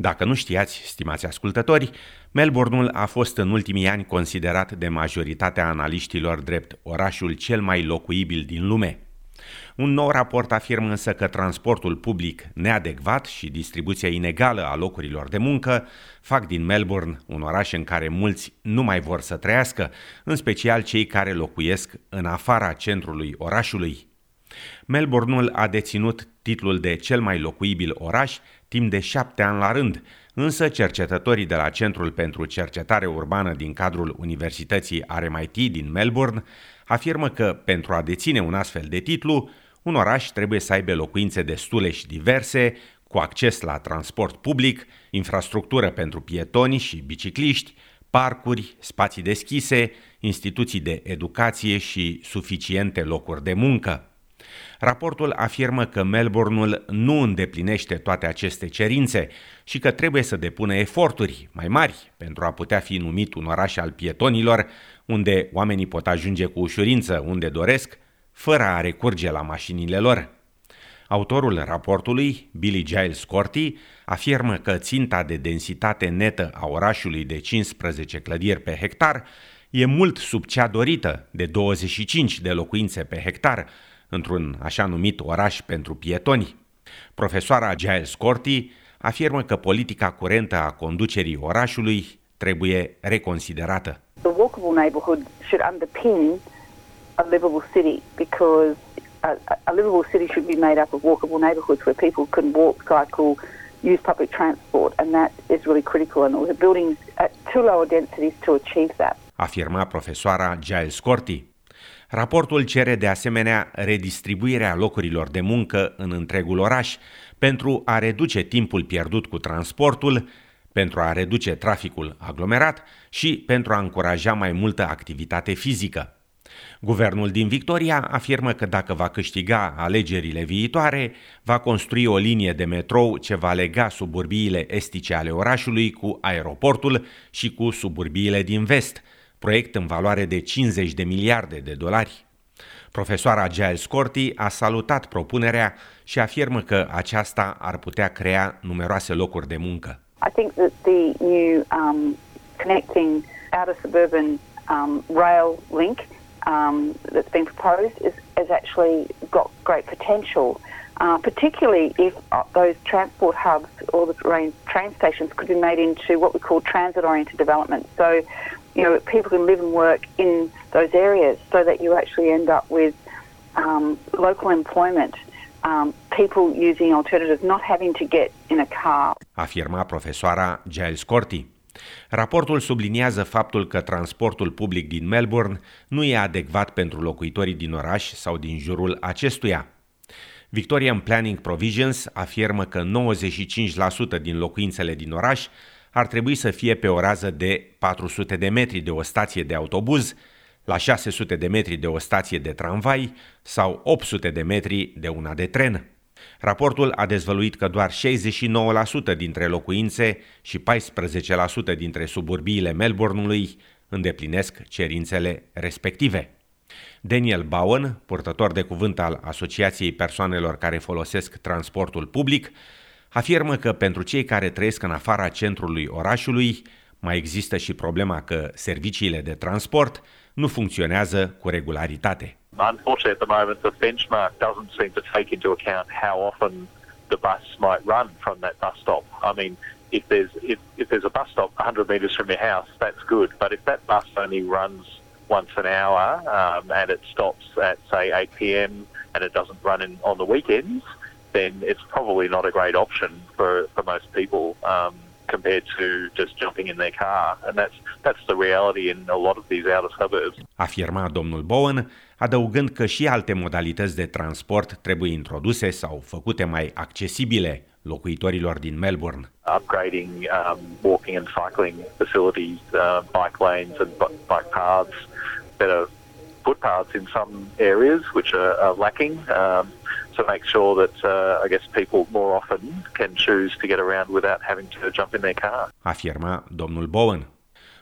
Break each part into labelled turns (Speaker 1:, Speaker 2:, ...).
Speaker 1: Dacă nu știați, stimați ascultători, Melbourneul a fost în ultimii ani considerat de majoritatea analiștilor drept orașul cel mai locuibil din lume. Un nou raport afirmă însă că transportul public neadecvat și distribuția inegală a locurilor de muncă fac din Melbourne un oraș în care mulți nu mai vor să trăiască, în special cei care locuiesc în afara centrului orașului. Melbourneul a deținut titlul de cel mai locuibil oraș timp de șapte ani la rând, însă cercetătorii de la Centrul pentru Cercetare Urbană din cadrul Universității RMIT din Melbourne afirmă că pentru a deține un astfel de titlu, un oraș trebuie să aibă locuințe destule și diverse, cu acces la transport public, infrastructură pentru pietoni și bicicliști, parcuri, spații deschise, instituții de educație și suficiente locuri de muncă. Raportul afirmă că Melbourneul nu îndeplinește toate aceste cerințe și că trebuie să depună eforturi mai mari pentru a putea fi numit un oraș al pietonilor, unde oamenii pot ajunge cu ușurință unde doresc, fără a recurge la mașinile lor. Autorul raportului, Billy Giles Corti, afirmă că ținta de densitate netă a orașului de 15 clădiri pe hectar e mult sub cea dorită de 25 de locuințe pe hectar, într-un așa numit oraș pentru pietoni. Profesoara Giles Corti afirmă că politica curentă a conducerii orașului trebuie reconsiderată.
Speaker 2: The walkable neighborhood should underpin a livable city because a, a livable city should be made up of walkable neighborhoods where people can walk, cycle, use public transport, and that is really critical. And we're building at too lower densities to achieve that.
Speaker 1: Afirma profesoara Giles Corti. Raportul cere de asemenea redistribuirea locurilor de muncă în întregul oraș pentru a reduce timpul pierdut cu transportul, pentru a reduce traficul aglomerat și pentru a încuraja mai multă activitate fizică. Guvernul din Victoria afirmă că dacă va câștiga alegerile viitoare, va construi o linie de metrou ce va lega suburbiile estice ale orașului cu aeroportul și cu suburbiile din vest, proiect în valoare de 50 de miliarde de dolari. Profesoara Giles Corti a salutat propunerea și afirmă că aceasta ar putea crea numeroase locuri de muncă.
Speaker 2: I think that the new um, connecting outer suburban um, rail link um, that's been proposed is, has actually got great potential, uh, particularly if uh, those transport hubs or the train stations could be made into what we call transit-oriented development. So, you know, people can live and work in those areas so that you actually end up with um, local employment um, people using alternatives, not having to get in a car.
Speaker 1: Afirma profesoara Giles Corti. Raportul subliniază faptul că transportul public din Melbourne nu e adecvat pentru locuitorii din oraș sau din jurul acestuia. Victorian Planning Provisions afirmă că 95% din locuințele din oraș ar trebui să fie pe o rază de 400 de metri de o stație de autobuz, la 600 de metri de o stație de tramvai sau 800 de metri de una de tren. Raportul a dezvăluit că doar 69% dintre locuințe și 14% dintre suburbiile Melbourneului îndeplinesc cerințele respective. Daniel Bowen, purtător de cuvânt al Asociației Persoanelor care folosesc transportul public, afirmă că pentru cei care trăiesc în afara centrului orașului, mai există și problema că serviciile de transport nu funcționează cu regularitate.
Speaker 3: Unfortunately, at the moment, the benchmark doesn't seem to take into account how often the bus might run from that bus stop. I mean, if there's if, if there's a bus stop 100 metres from your house, that's good. But if that bus only runs once an hour um, and it stops at say 8 p.m. and it doesn't run in, on the weekends, then it's probably not a great option for for most people. Um, compared to just jumping in their car. And that's, that's the reality in a lot of these outer suburbs.
Speaker 1: Afirma domnul Bowen, adăugând că și alte modalități de transport trebuie introduse sau făcute mai accesibile locuitorilor din Melbourne.
Speaker 3: Upgrading um, walking and cycling facilities, uh, bike lanes and bike paths, better footpaths in some areas which are, are lacking. Um, to make sure that uh, I guess people more often can choose to get around without having to jump in their car.
Speaker 1: Afirma domnul Bowen.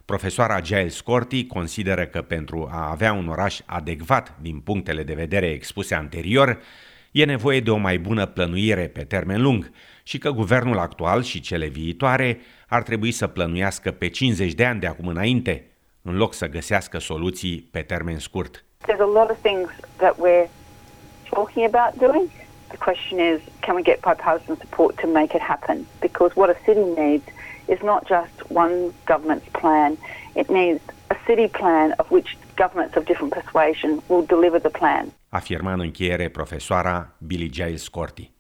Speaker 1: Profesoara Giles Corti consideră că pentru a avea un oraș adecvat din punctele de vedere expuse anterior, E nevoie de o mai bună plănuire pe termen lung și că guvernul actual și cele viitoare ar trebui să plănuiască pe 50 de ani de acum înainte, în loc să găsească soluții pe termen scurt.
Speaker 2: There's a lot of things that we're talking about doing. The question is, can we get bipartisan support to make it happen? Because what a city needs is not just one government's plan, it needs a city plan of which governments of different persuasion will deliver the plan.
Speaker 1: Afirma în încheiere profesoara Billy Giles Corti.